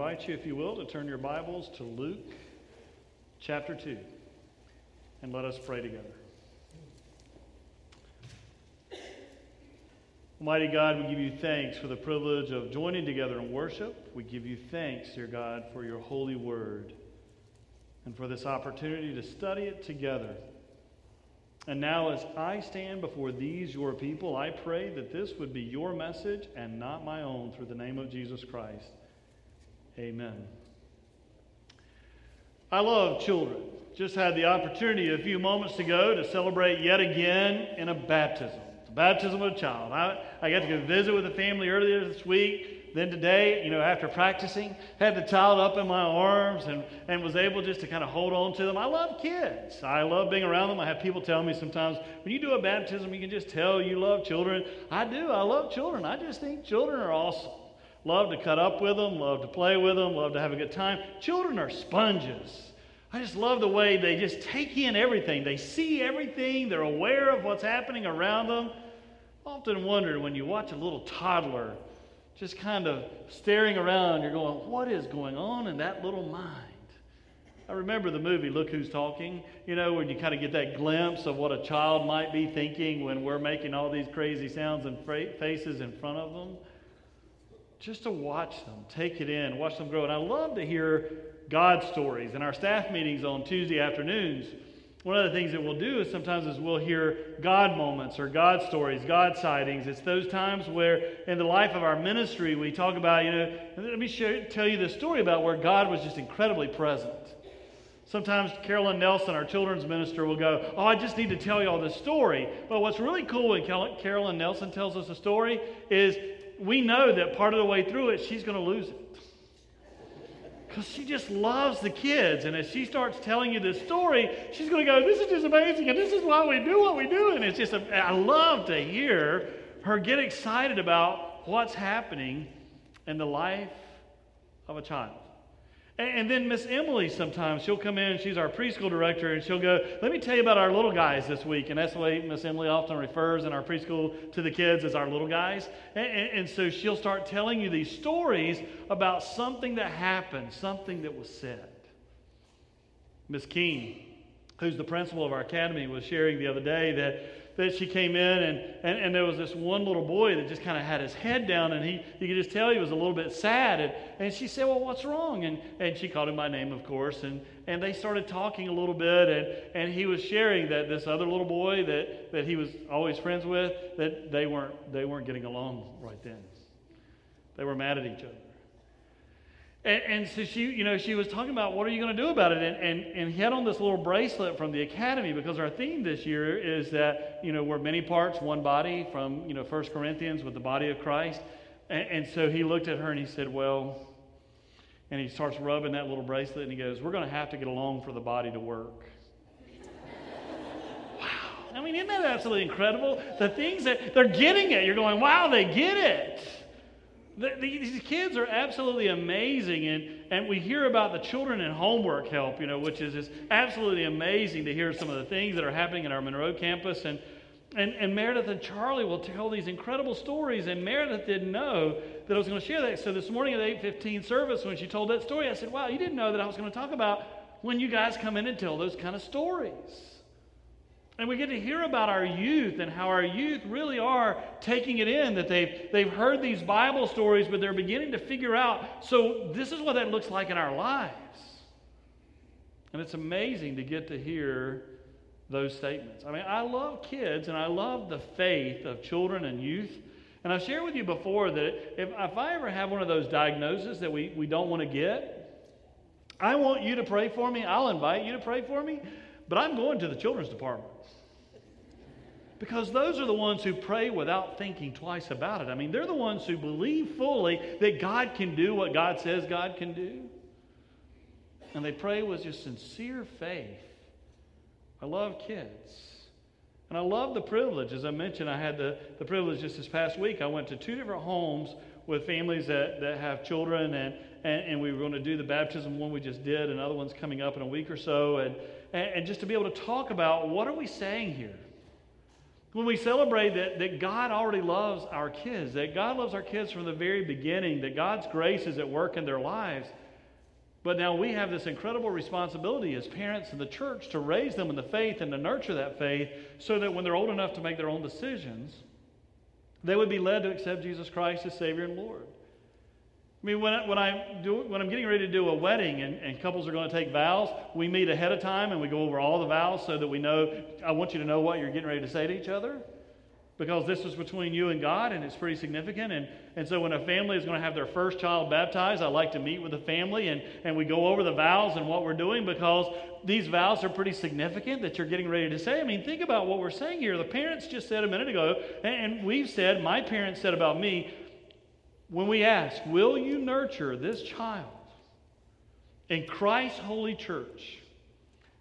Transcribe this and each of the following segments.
invite you, if you will, to turn your Bibles to Luke chapter 2. And let us pray together. Almighty God, we give you thanks for the privilege of joining together in worship. We give you thanks, dear God, for your holy word and for this opportunity to study it together. And now, as I stand before these, your people, I pray that this would be your message and not my own through the name of Jesus Christ. Amen. I love children. Just had the opportunity a few moments ago to celebrate yet again in a baptism, the baptism of a child. I, I got to go visit with a family earlier this week then today, you know, after practicing, had the child up in my arms and, and was able just to kind of hold on to them. I love kids. I love being around them. I have people tell me sometimes, when you do a baptism, you can just tell you love children. I do. I love children. I just think children are awesome. Love to cut up with them, love to play with them, love to have a good time. Children are sponges. I just love the way they just take in everything. They see everything, they're aware of what's happening around them. Often wonder when you watch a little toddler just kind of staring around. You're going, what is going on in that little mind? I remember the movie Look Who's Talking, you know, when you kind of get that glimpse of what a child might be thinking when we're making all these crazy sounds and faces in front of them. Just to watch them, take it in, watch them grow. And I love to hear God stories. In our staff meetings on Tuesday afternoons, one of the things that we'll do is sometimes is we'll hear God moments or God stories, God sightings. It's those times where in the life of our ministry we talk about, you know, let me tell you the story about where God was just incredibly present. Sometimes Carolyn Nelson, our children's minister, will go, Oh, I just need to tell you all this story. But what's really cool when Carolyn Nelson tells us a story is we know that part of the way through it, she's going to lose it because she just loves the kids. And as she starts telling you this story, she's going to go, This is just amazing, and this is why we do what we do. And it's just, a, I love to hear her get excited about what's happening in the life of a child. And, then Miss Emily sometimes, she'll come in, she's our preschool director, and she'll go, Let me tell you about our little guys this week. And that's the way Miss Emily often refers in our preschool to the kids as our little guys. And, and, and so she'll start telling you these stories about something that happened, something that was said. Miss King, who's the principal of our academy, was sharing the other day that that she came in and, and, and there was this one little boy that just kind of had his head down and he you could just tell he was a little bit sad and, and she said well what's wrong? And, and she called him by name of course and, and they started talking a little bit and, and he was sharing that this other little boy that, that he was always friends with that they weren't they weren't getting along right then. They were mad at each other and, and, so she, you know, she was talking about what are you going to do about it, and, and and he had on this little bracelet from the academy because our theme this year is that you know we're many parts, one body from you know First Corinthians with the body of Christ, and, and so he looked at her and he said, well, and he starts rubbing that little bracelet and he goes, we're going to have to get along for the body to work. wow, I mean, isn't that absolutely incredible? The things that they're getting it, you're going, wow, they get it. The, these kids are absolutely amazing, and, and we hear about the children and homework help, you know, which is, is absolutely amazing to hear some of the things that are happening in our Monroe campus. And, and, and Meredith and Charlie will tell these incredible stories, and Meredith didn't know that I was going to share that. So this morning at 8:15 service, when she told that story, I said, "Wow, you didn't know that I was going to talk about when you guys come in and tell those kind of stories." And we get to hear about our youth and how our youth really are taking it in, that they've, they've heard these Bible stories, but they're beginning to figure out so, this is what that looks like in our lives. And it's amazing to get to hear those statements. I mean, I love kids and I love the faith of children and youth. And I've shared with you before that if, if I ever have one of those diagnoses that we, we don't want to get, I want you to pray for me. I'll invite you to pray for me, but I'm going to the children's department. Because those are the ones who pray without thinking twice about it. I mean, they're the ones who believe fully that God can do what God says God can do. And they pray with just sincere faith. I love kids. And I love the privilege. As I mentioned, I had the, the privilege just this past week. I went to two different homes with families that, that have children, and, and, and we were going to do the baptism one we just did, and another one's coming up in a week or so, and, and, and just to be able to talk about what are we saying here? When we celebrate that, that God already loves our kids, that God loves our kids from the very beginning, that God's grace is at work in their lives. But now we have this incredible responsibility as parents in the church to raise them in the faith and to nurture that faith so that when they're old enough to make their own decisions, they would be led to accept Jesus Christ as Savior and Lord. I mean, when, I, when, I do, when I'm getting ready to do a wedding and, and couples are going to take vows, we meet ahead of time and we go over all the vows so that we know, I want you to know what you're getting ready to say to each other because this is between you and God and it's pretty significant. And, and so when a family is going to have their first child baptized, I like to meet with the family and, and we go over the vows and what we're doing because these vows are pretty significant that you're getting ready to say. I mean, think about what we're saying here. The parents just said a minute ago, and we've said, my parents said about me, when we ask, Will you nurture this child in Christ's holy church?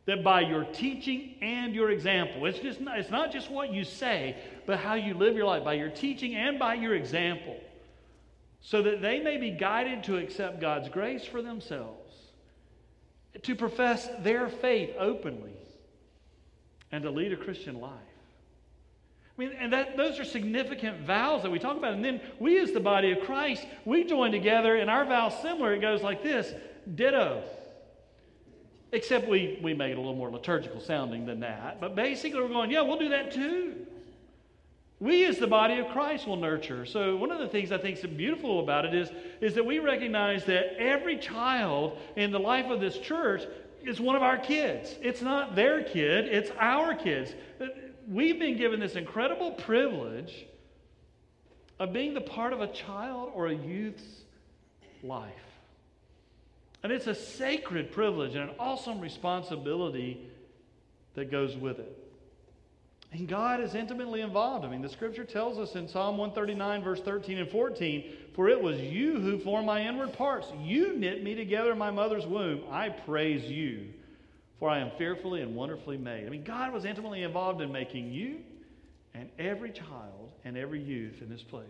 That by your teaching and your example, it's, just not, it's not just what you say, but how you live your life, by your teaching and by your example, so that they may be guided to accept God's grace for themselves, to profess their faith openly, and to lead a Christian life. I mean, and that, those are significant vows that we talk about. And then we, as the body of Christ, we join together, and our vow similar. It goes like this ditto. Except we, we make it a little more liturgical sounding than that. But basically, we're going, yeah, we'll do that too. We, as the body of Christ, will nurture. So, one of the things I think is beautiful about it is, is that we recognize that every child in the life of this church is one of our kids. It's not their kid, it's our kids we've been given this incredible privilege of being the part of a child or a youth's life. And it's a sacred privilege and an awesome responsibility that goes with it. And God is intimately involved. I mean, the scripture tells us in Psalm 139, verse 13 and 14 For it was you who formed my inward parts. You knit me together in my mother's womb. I praise you for I am fearfully and wonderfully made. I mean, God was intimately involved in making you and every child and every youth in this place.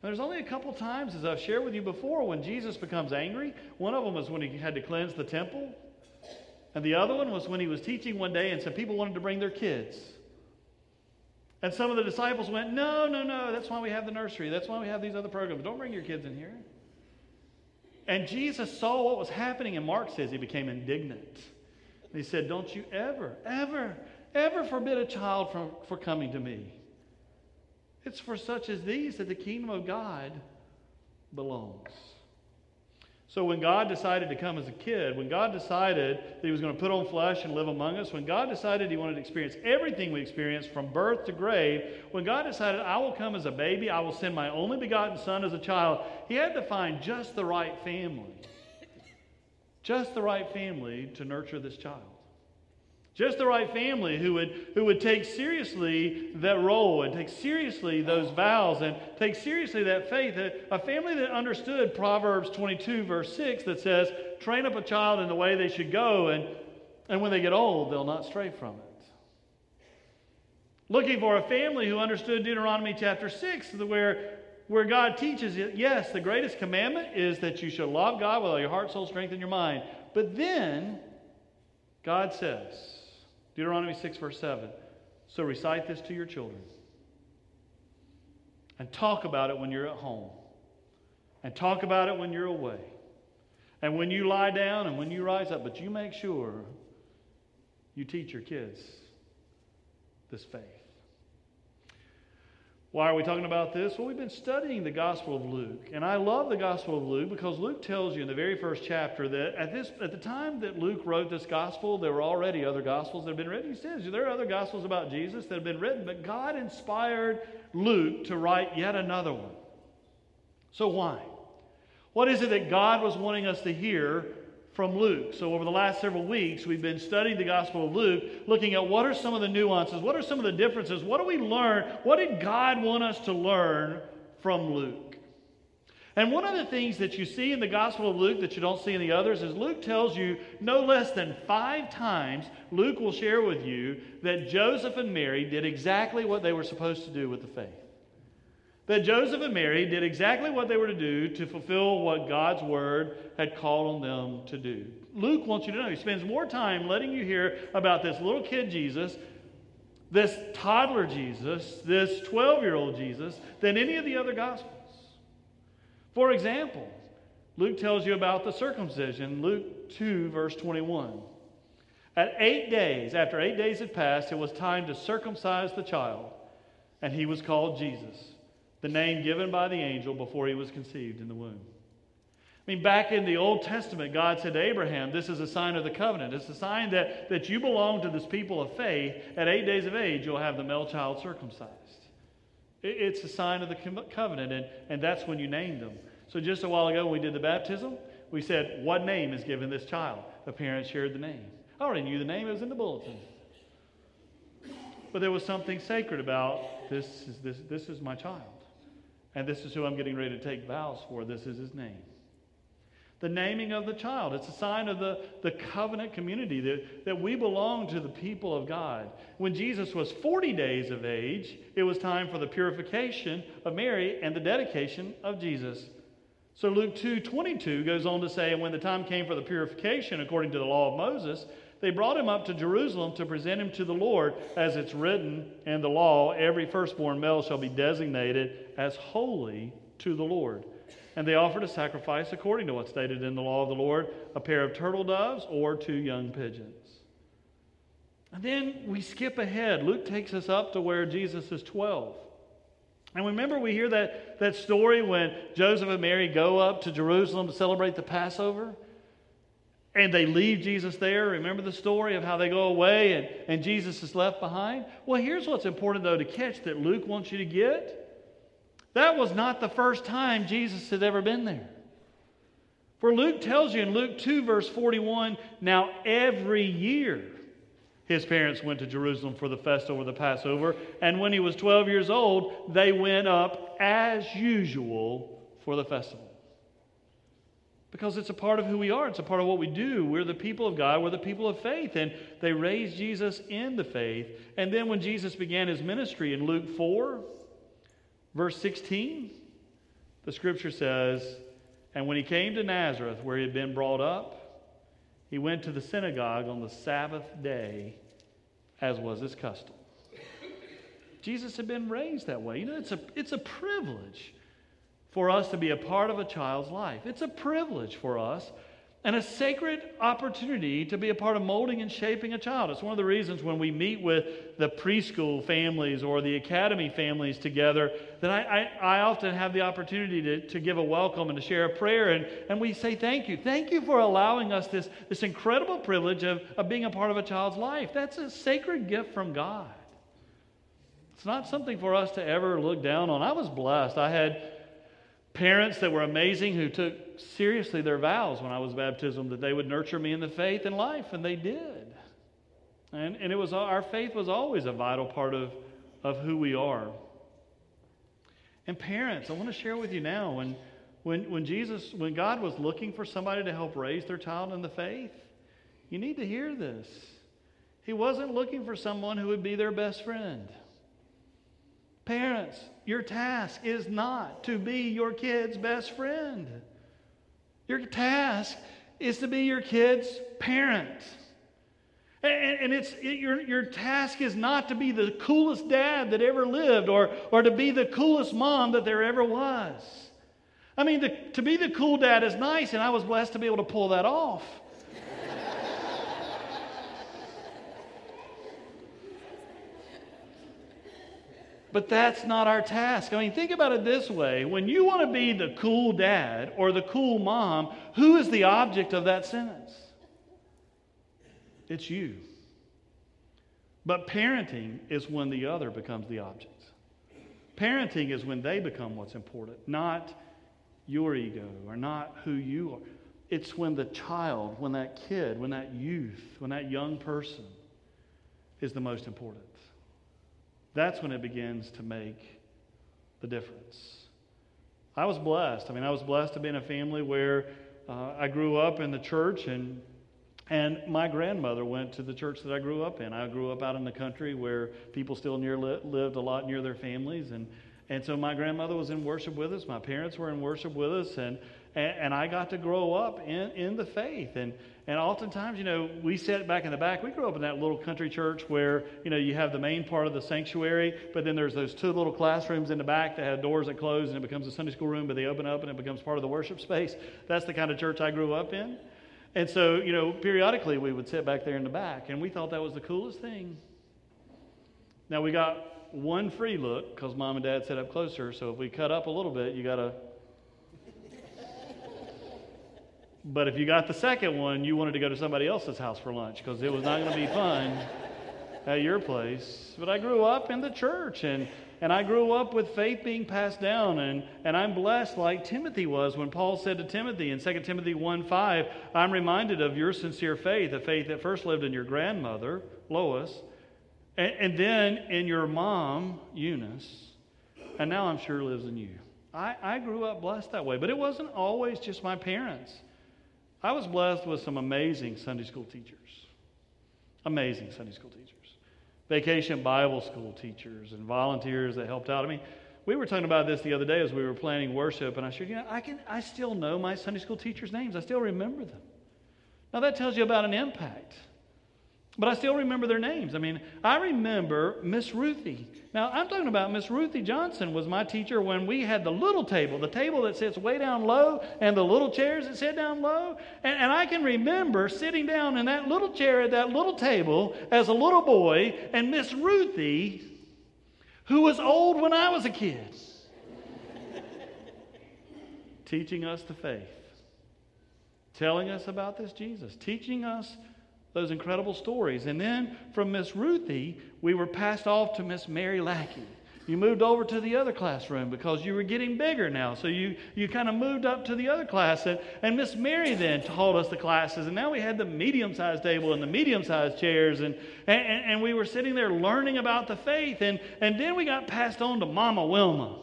And there's only a couple times, as I've shared with you before, when Jesus becomes angry. One of them was when he had to cleanse the temple. And the other one was when he was teaching one day and some people wanted to bring their kids. And some of the disciples went, No, no, no, that's why we have the nursery. That's why we have these other programs. Don't bring your kids in here. And Jesus saw what was happening, and Mark says he became indignant. He said, Don't you ever, ever, ever forbid a child from, for coming to me. It's for such as these that the kingdom of God belongs. So when God decided to come as a kid, when God decided that He was going to put on flesh and live among us, when God decided He wanted to experience everything we experience from birth to grave, when God decided, I will come as a baby, I will send my only begotten Son as a child, He had to find just the right family. Just the right family to nurture this child. Just the right family who would, who would take seriously that role and take seriously those vows and take seriously that faith. A, family that understood Proverbs 22, verse 6, that says, Train up a child in the way they should go, and, and when they get old, they'll not stray from it. Looking for a family who understood Deuteronomy chapter 6, where, where God teaches it, yes, the greatest commandment is that you should love God with all your heart, soul, strength, and your mind. But then, God says, Deuteronomy 6, verse 7. So recite this to your children. And talk about it when you're at home. And talk about it when you're away. And when you lie down and when you rise up. But you make sure you teach your kids this faith. Why are we talking about this? Well, we've been studying the Gospel of Luke. And I love the Gospel of Luke because Luke tells you in the very first chapter that at, this, at the time that Luke wrote this Gospel, there were already other Gospels that had been written. He says there are other Gospels about Jesus that have been written, but God inspired Luke to write yet another one. So why? What is it that God was wanting us to hear from Luke. So, over the last several weeks, we've been studying the Gospel of Luke, looking at what are some of the nuances, what are some of the differences, what do we learn, what did God want us to learn from Luke? And one of the things that you see in the Gospel of Luke that you don't see in the others is Luke tells you no less than five times, Luke will share with you that Joseph and Mary did exactly what they were supposed to do with the faith that Joseph and Mary did exactly what they were to do to fulfill what God's word had called on them to do. Luke wants you to know, he spends more time letting you hear about this little kid Jesus this toddler Jesus, this 12 year old Jesus, than any of the other Gospels. For example, Luke tells you about the circumcision, Luke 2, verse 21. At eight days, after eight days had passed, it was time to circumcise the child, and he was called Jesus, the name given by the angel before he was conceived in the womb. I mean, back in the Old Testament, God said to Abraham, This is a sign of the covenant. It's a sign that, that you belong to this people of faith. At eight days of age, you'll have the male child circumcised. It, it's a sign of the covenant, and, and that's when you named them. So, just a while ago, when we did the baptism, we said, What name is given this child? The parents shared the name. I already knew the name, it was in the bulletin. But there was something sacred about this is, this, this is my child. And this is who I'm getting ready to take vows for. This is his name the naming of the child. It's a sign of the, the covenant community that, that we belong to the people of God. When Jesus was 40 days of age, it was time for the purification of Mary and the dedication of Jesus. So Luke 2 22 goes on to say, And when the time came for the purification according to the law of Moses, they brought him up to Jerusalem to present him to the Lord, as it's written in the law every firstborn male shall be designated as holy to the Lord. And they offered a sacrifice according to what's stated in the law of the Lord a pair of turtle doves or two young pigeons. And then we skip ahead. Luke takes us up to where Jesus is 12. And remember, we hear that, that story when Joseph and Mary go up to Jerusalem to celebrate the Passover? And they leave Jesus there. Remember the story of how they go away and, and Jesus is left behind? Well, here's what's important, though, to catch that Luke wants you to get that was not the first time Jesus had ever been there. For Luke tells you in Luke 2, verse 41 now every year his parents went to Jerusalem for the festival of the Passover, and when he was 12 years old, they went up as usual for the festival. Because it's a part of who we are, it's a part of what we do. We're the people of God, we're the people of faith, and they raised Jesus in the faith. And then when Jesus began his ministry in Luke 4, Verse 16, the scripture says, And when he came to Nazareth, where he had been brought up, he went to the synagogue on the Sabbath day, as was his custom. Jesus had been raised that way. You know, it's a, it's a privilege for us to be a part of a child's life. It's a privilege for us and a sacred opportunity to be a part of molding and shaping a child. It's one of the reasons when we meet with the preschool families or the academy families together that I, I, I, often have the opportunity to, to give a welcome and to share a prayer. And, and we say, Thank you. Thank you for allowing us this, this incredible privilege of, of being a part of a child's life. That's a sacred gift from God. It's not something for us to ever look down on. I was blessed. I had parents that were amazing who took seriously their vows when I was baptized that they would nurture me in the faith and life, and they did. And, and it was our faith was always a vital part of, of who we are. And parents, I want to share with you now when, when, when Jesus, when God was looking for somebody to help raise their child in the faith, you need to hear this. He wasn't looking for someone who would be their best friend. Parents, your task is not to be your kid's best friend. Your task is to be your kid's parent. And, and it's, it, your, your task is not to be the coolest dad that ever lived or, or to be the coolest mom that there ever was. I mean, the, to be the cool dad is nice, and I was blessed to be able to pull that off. But that's not our task. I mean, think about it this way when you want to be the cool dad or the cool mom, who is the object of that sentence? It's you. But parenting is when the other becomes the object. Parenting is when they become what's important, not your ego or not who you are. It's when the child, when that kid, when that youth, when that young person is the most important. That's when it begins to make the difference. I was blessed. I mean, I was blessed to be in a family where uh, I grew up in the church, and and my grandmother went to the church that I grew up in. I grew up out in the country where people still near li- lived a lot near their families, and and so my grandmother was in worship with us. My parents were in worship with us, and and, and I got to grow up in, in the faith. And, and oftentimes, you know, we sat back in the back. We grew up in that little country church where, you know, you have the main part of the sanctuary, but then there's those two little classrooms in the back that have doors that close and it becomes a Sunday school room, but they open up and it becomes part of the worship space. That's the kind of church I grew up in. And so, you know, periodically we would sit back there in the back, and we thought that was the coolest thing. Now, we got one free look because mom and dad set up closer, so if we cut up a little bit, you got to. But if you got the second one, you wanted to go to somebody else's house for lunch because it was not going to be fun at your place. But I grew up in the church, and and I grew up with faith being passed down, and, and I'm blessed like Timothy was when Paul said to Timothy in 2 Timothy 1 5, I'm reminded of your sincere faith, a faith that first lived in your grandmother, Lois, and, and then in your mom, Eunice, and now I'm sure lives in you. I, I grew up blessed that way, but it wasn't always just my parents. I was blessed with some amazing Sunday school teachers. Amazing Sunday school teachers vacation Bible school teachers and volunteers that helped out. I mean, we were talking about this the other day as we were planning worship, and I said, you know, I can I still know my Sunday school teachers' names. I still remember them. Now that tells you about an impact. But I still remember their names. I mean, I remember Miss Ruthie. Now, I'm talking about Miss Ruthie Johnson was my teacher when we had the little table, the table that sits way down low, and the little chairs that sit down low. And, and I can remember sitting down in that little chair at that little table as a little boy, and Miss Ruthie, who was old when I was a kid, teaching us the faith, telling us about this Jesus, teaching us those incredible stories. And then from Miss Ruthie, we were passed off to Miss Mary Lackey. You moved over to the other classroom because you were getting bigger now. So you, you kind of moved up to the other class. And, and Miss Mary then taught us the classes. And now we had the medium sized table and the medium sized chairs. And, and, and we were sitting there learning about the faith. And, and then we got passed on to Mama Wilma.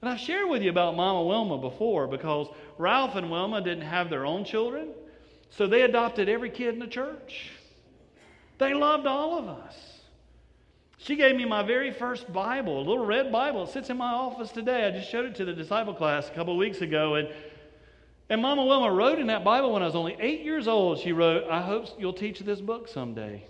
And I've shared with you about Mama Wilma before because Ralph and Wilma didn't have their own children. So they adopted every kid in the church. They loved all of us. She gave me my very first Bible, a little red Bible. It sits in my office today. I just showed it to the disciple class a couple of weeks ago. And, and Mama Wilma wrote in that Bible when I was only eight years old, she wrote, I hope you'll teach this book someday.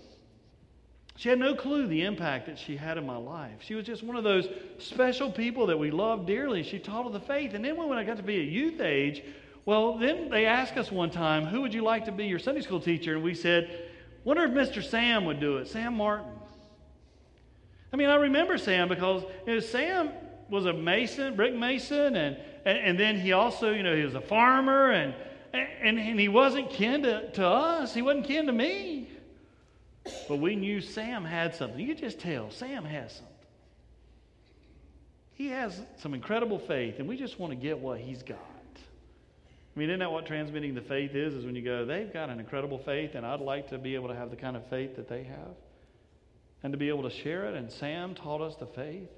She had no clue the impact that she had in my life. She was just one of those special people that we loved dearly. She taught us the faith. And then when I got to be a youth age, well, then they asked us one time, who would you like to be your Sunday school teacher? And we said, wonder if Mr. Sam would do it, Sam Martin. I mean, I remember Sam because you know, Sam was a mason, brick mason, and, and, and, then he also, you know, he was a farmer, and, and, and he wasn't kin to, to us. He wasn't kin to me. But we knew Sam had something. You just tell Sam has something. He has some incredible faith, and we just want to get what he's got. I mean, isn't that what transmitting the faith is? Is when you go, they've got an incredible faith, and I'd like to be able to have the kind of faith that they have and to be able to share it. And Sam taught us the faith.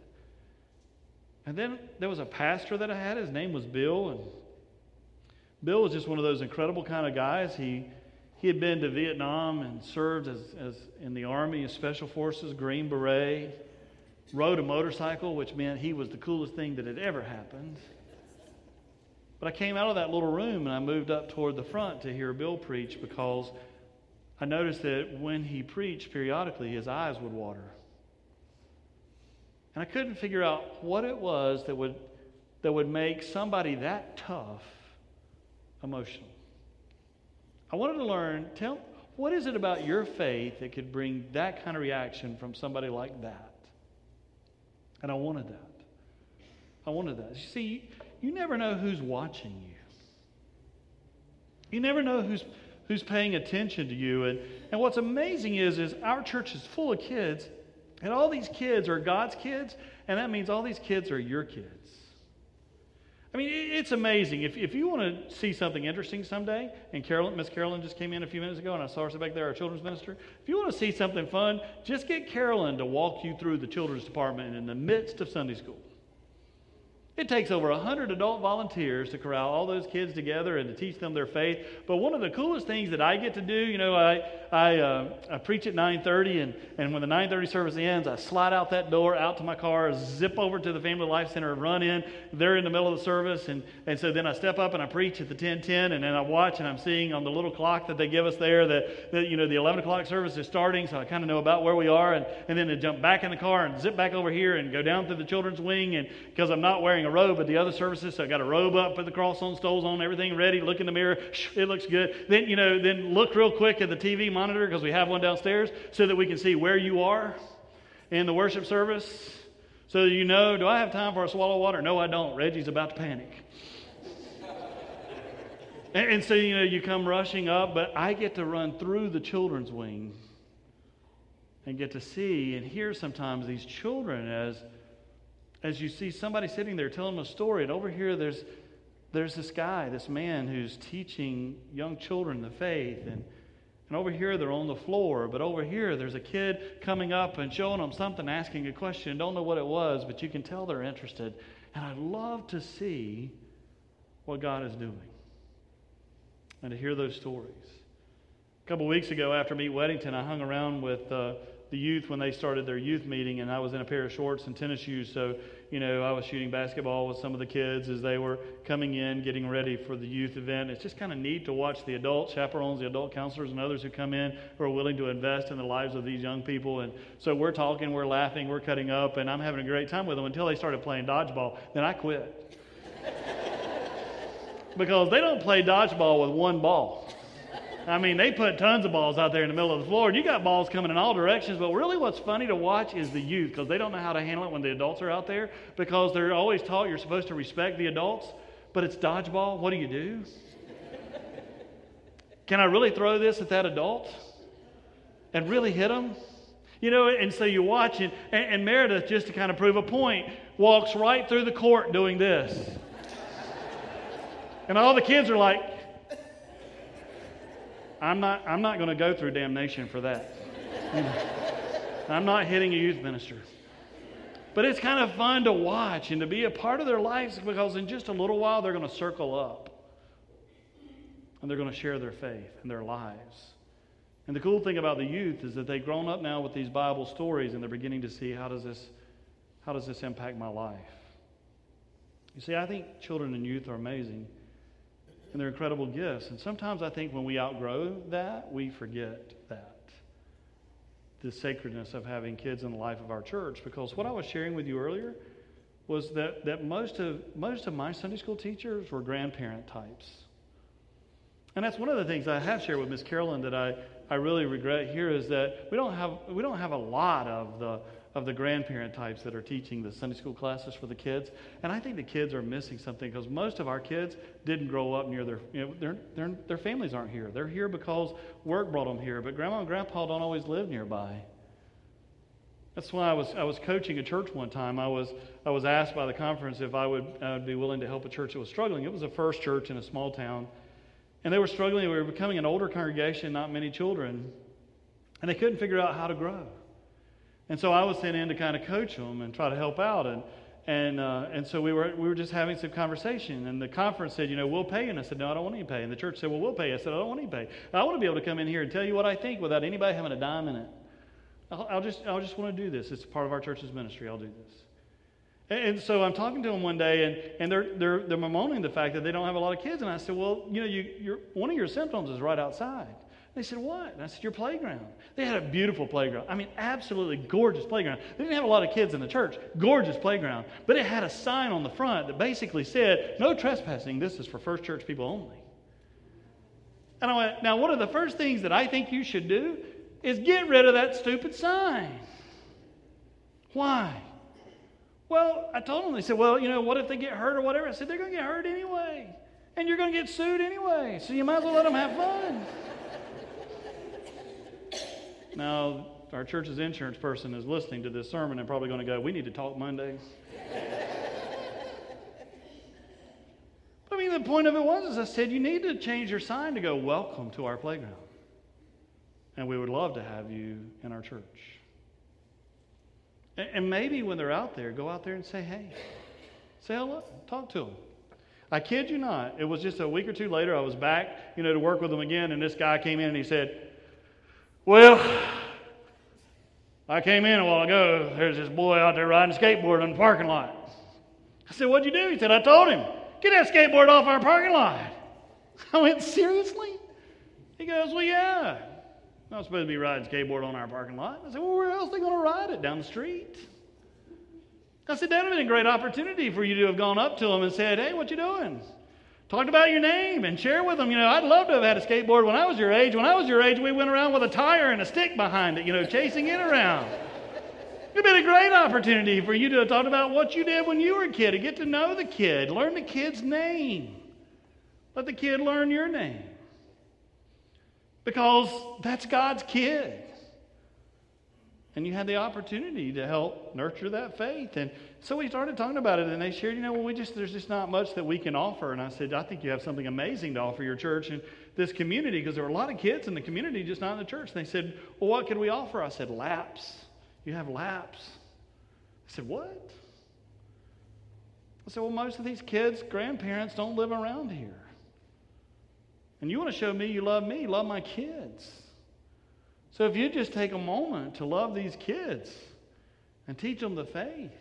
And then there was a pastor that I had. His name was Bill. And Bill was just one of those incredible kind of guys. He, he had been to Vietnam and served as, as in the Army, Special Forces, Green Beret, rode a motorcycle, which meant he was the coolest thing that had ever happened. But I came out of that little room and I moved up toward the front to hear Bill preach because I noticed that when he preached periodically, his eyes would water. And I couldn't figure out what it was that would, that would make somebody that tough emotional. I wanted to learn, tell, what is it about your faith that could bring that kind of reaction from somebody like that? And I wanted that. I wanted that. You see, you never know who's watching you. You never know who's, who's paying attention to you. And, and what's amazing is, is our church is full of kids, and all these kids are God's kids, and that means all these kids are your kids. I mean, it's amazing. If, if you want to see something interesting someday, and Carolyn, Miss Carolyn just came in a few minutes ago, and I saw her sit back there, our children's minister. If you want to see something fun, just get Carolyn to walk you through the children's department in the midst of Sunday school. It takes over 100 adult volunteers to corral all those kids together and to teach them their faith. But one of the coolest things that I get to do, you know, I, I, uh, I preach at 9.30, and, and when the 9.30 service ends, I slide out that door, out to my car, zip over to the Family Life Center, run in. They're in the middle of the service, and, and so then I step up and I preach at the 10.10, and then I watch, and I'm seeing on the little clock that they give us there that, that you know, the 11 o'clock service is starting, so I kind of know about where we are, and, and then I jump back in the car and zip back over here and go down through the children's wing, and because I'm not wearing a robe at the other services, so I got a robe up, put the cross on, stoles on, everything ready, look in the mirror, it looks good. Then, you know, then look real quick at the TV monitor because we have one downstairs so that we can see where you are in the worship service. So that you know, do I have time for a swallow water? No, I don't. Reggie's about to panic. and, and so, you know, you come rushing up, but I get to run through the children's wing and get to see and hear sometimes these children as as you see somebody sitting there telling them a story, and over here there's there's this guy, this man who's teaching young children the faith, and and over here they're on the floor, but over here there's a kid coming up and showing them something, asking a question, don't know what it was, but you can tell they're interested. And I love to see what God is doing and to hear those stories. A couple weeks ago after Meet Weddington, I hung around with. Uh, the youth when they started their youth meeting, and I was in a pair of shorts and tennis shoes. So, you know, I was shooting basketball with some of the kids as they were coming in, getting ready for the youth event. It's just kind of neat to watch the adult chaperones, the adult counselors, and others who come in who are willing to invest in the lives of these young people. And so we're talking, we're laughing, we're cutting up, and I'm having a great time with them until they started playing dodgeball. Then I quit. because they don't play dodgeball with one ball. I mean, they put tons of balls out there in the middle of the floor, and you got balls coming in all directions. But really, what's funny to watch is the youth because they don't know how to handle it when the adults are out there because they're always taught you're supposed to respect the adults. But it's dodgeball. What do you do? Can I really throw this at that adult and really hit him? You know, and so you watch it, and, and Meredith, just to kind of prove a point, walks right through the court doing this. And all the kids are like, I'm not, I'm not going to go through damnation for that. I'm not hitting a youth minister. But it's kind of fun to watch and to be a part of their lives because in just a little while they're going to circle up and they're going to share their faith and their lives. And the cool thing about the youth is that they've grown up now with these Bible stories and they're beginning to see how does this, how does this impact my life? You see, I think children and youth are amazing and they're incredible gifts. And sometimes I think when we outgrow that, we forget that. The sacredness of having kids in the life of our church. Because what I was sharing with you earlier was that, that most, of, most of my Sunday school teachers were grandparent types. And that's one of the things I have shared with Miss Carolyn that I, I really regret here is that we don't have, we don't have a lot of the of the grandparent types that are teaching the Sunday school classes for the kids. And I think the kids are missing something because most of our kids didn't grow up near their, you know, their, their, their families aren't here. They're here because work brought them here, but grandma and grandpa don't always live nearby. That's why I was, I was coaching a church one time. I was, I was asked by the conference if I would uh, be willing to help a church that was struggling. It was the first church in a small town. And they were struggling. We were becoming an older congregation, not many children. And they couldn't figure out how to grow. And so I was sent in to kind of coach them and try to help out. And, and, uh, and so we were, we were just having some conversation. And the conference said, you know, we'll pay. And I said, no, I don't want any pay. And the church said, well, we'll pay. I said, I don't want any pay. I want to be able to come in here and tell you what I think without anybody having a dime in it. I'll, I'll just, I'll just want to do this. It's part of our church's ministry. I'll do this. And, and so I'm talking to them one day, and, and they're, they're, they're bemoaning the fact that they don't have a lot of kids. And I said, well, you know, you, one of your symptoms is right outside. They said, What? And I said, Your playground. They had a beautiful playground. I mean, absolutely gorgeous playground. They didn't have a lot of kids in the church. Gorgeous playground. But it had a sign on the front that basically said, No trespassing. This is for First Church people only. And I went, Now, one of the first things that I think you should do is get rid of that stupid sign. Why? Well, I told them, they said, Well, you know, what if they get hurt or whatever? I said, They're going to get hurt anyway. And you're going to get sued anyway. So you might as well let them have fun. Now, our church's insurance person is listening to this sermon and probably going to go, We need to talk Monday. I mean, the point of it was, as I said, you need to change your sign to go, Welcome to our playground. And we would love to have you in our church. And maybe when they're out there, go out there and say, Hey, Say hello. Talk to them. I kid you not. It was just a week or two later. I was back, you know, to work with them again, and this guy came in and he said, "Well, I came in a while ago. There's this boy out there riding a skateboard in the parking lot." I said, "What'd you do?" He said, "I told him get that skateboard off our parking lot." I went, "Seriously?" He goes, "Well, yeah. Not supposed to be riding skateboard on our parking lot." I said, "Well, where else are they going to ride it? Down the street?" I said, that would have been a great opportunity for you to have gone up to him and said, hey, what you doing? Talked about your name and share with them. You know, I'd love to have had a skateboard when I was your age. When I was your age, we went around with a tire and a stick behind it, you know, chasing it around. It'd been a great opportunity for you to have talked about what you did when you were a kid, to get to know the kid, learn the kid's name. Let the kid learn your name. Because that's God's kid. And you had the opportunity to help nurture that faith. And so we started talking about it, and they shared, you know, well, we just there's just not much that we can offer. And I said, I think you have something amazing to offer your church and this community because there were a lot of kids in the community, just not in the church. And they said, Well, what can we offer? I said, Laps. You have laps. I said, What? I said, Well, most of these kids' grandparents don't live around here. And you want to show me you love me, love my kids. So if you just take a moment to love these kids and teach them the faith,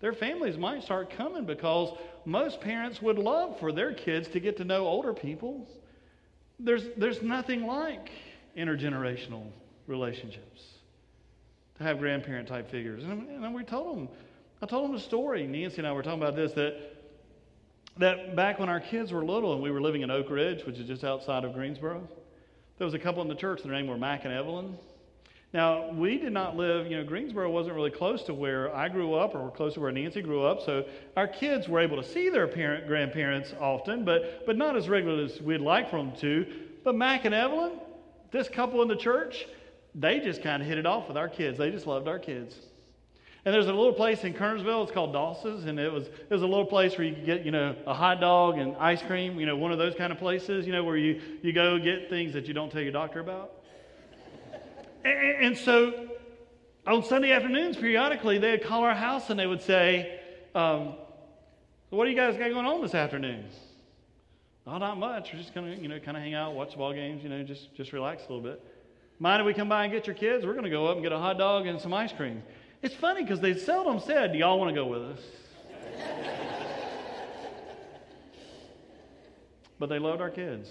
their families might start coming because most parents would love for their kids to get to know older people. There's, there's nothing like intergenerational relationships to have grandparent type figures. And, and we told them, I told them a story. Nancy and I were talking about this that, that back when our kids were little and we were living in Oak Ridge, which is just outside of Greensboro, there was a couple in the church, their name were Mac and Evelyn. Now, we did not live, you know, Greensboro wasn't really close to where I grew up or close to where Nancy grew up, so our kids were able to see their parent, grandparents often, but, but not as regularly as we'd like for them to. But Mac and Evelyn, this couple in the church, they just kind of hit it off with our kids. They just loved our kids. And there's a little place in Kernersville, it's called Doss's, and it was, it was a little place where you could get, you know, a hot dog and ice cream, you know, one of those kind of places, you know, where you, you go get things that you don't tell your doctor about. and, and so on Sunday afternoons, periodically, they'd call our house and they would say, um, what do you guys got going on this afternoon? Oh, not much. We're just going to, you know, kind of hang out, watch ball games, you know, just, just relax a little bit. Mind if we come by and get your kids? We're going to go up and get a hot dog and some ice cream. It's funny because they seldom said, Do y'all want to go with us? but they loved our kids.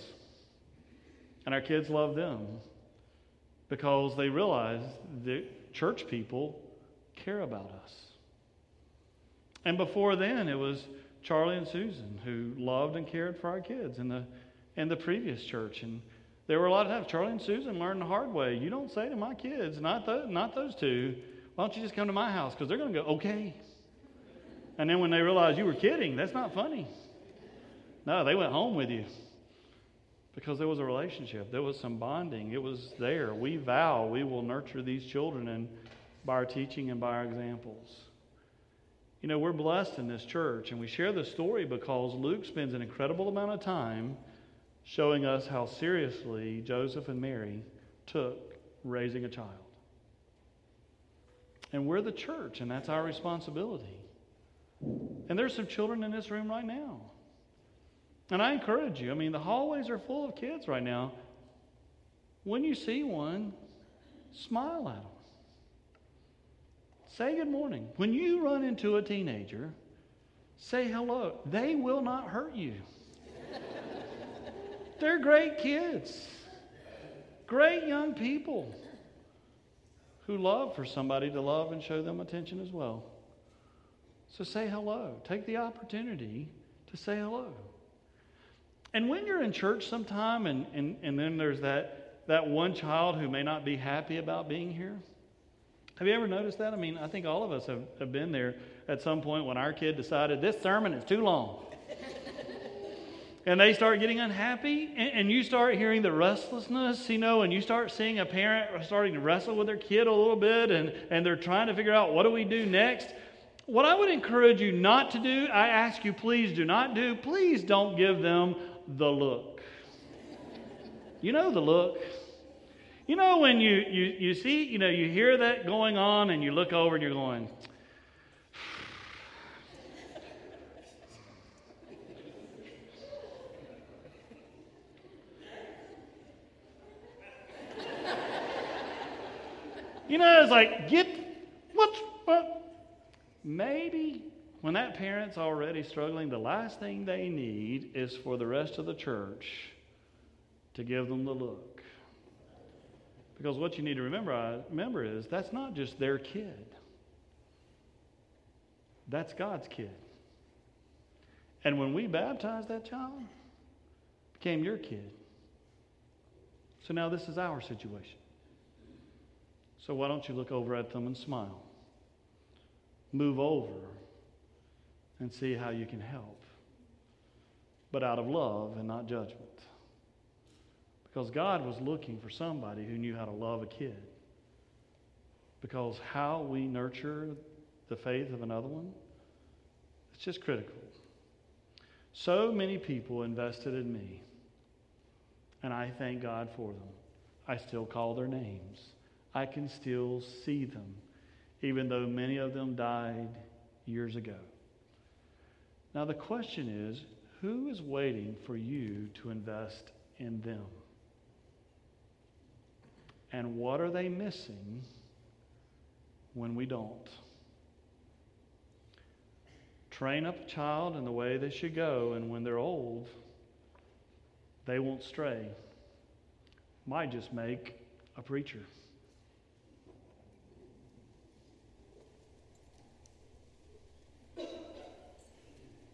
And our kids loved them because they realized that church people care about us. And before then, it was Charlie and Susan who loved and cared for our kids in the, in the previous church. And there were a lot of times Charlie and Susan learned the hard way. You don't say to my kids, not, the, not those two, why don't you just come to my house? Because they're going to go, okay. And then when they realize you were kidding, that's not funny. No, they went home with you because there was a relationship. There was some bonding. It was there. We vow we will nurture these children and by our teaching and by our examples. You know, we're blessed in this church, and we share this story because Luke spends an incredible amount of time showing us how seriously Joseph and Mary took raising a child. And we're the church, and that's our responsibility. And there's some children in this room right now. And I encourage you, I mean, the hallways are full of kids right now. When you see one, smile at them. Say good morning. When you run into a teenager, say hello. They will not hurt you. They're great kids, great young people who love for somebody to love and show them attention as well. So say hello. Take the opportunity to say hello. And when you're in church sometime and, and, and then there's that, that one child who may not be happy about being here, have you ever noticed that? I mean, I think all of us have, have been there at some point when our kid decided this sermon is too long and they start getting unhappy, and, and, you start hearing the restlessness, you know, and you start seeing a parent starting to wrestle with their kid a little bit, and, and they're trying to figure out what do we do next. What I would encourage you not to do, I ask you, please do not do, please don't give them the look. You know the look. You know when you, you, you see, you know, you hear that going on and you look over and you're going, You know, it's like, get what? Maybe when that parent's already struggling, the last thing they need is for the rest of the church to give them the look. Because what you need to remember, uh, remember is that's not just their kid. That's God's kid. And when we baptized that child, became your kid. So now this is our situation. So why don't you look over at them and smile? Move over and see how you can help. But out of love and not judgment. Because God was looking for somebody who knew how to love a kid. Because how we nurture the faith of another one, it's just critical. So many people invested in me, and I thank God for them. I still call their names. I can still see them, even though many of them died years ago. Now, the question is who is waiting for you to invest in them? And what are they missing when we don't? Train up a child in the way they should go, and when they're old, they won't stray. Might just make a preacher.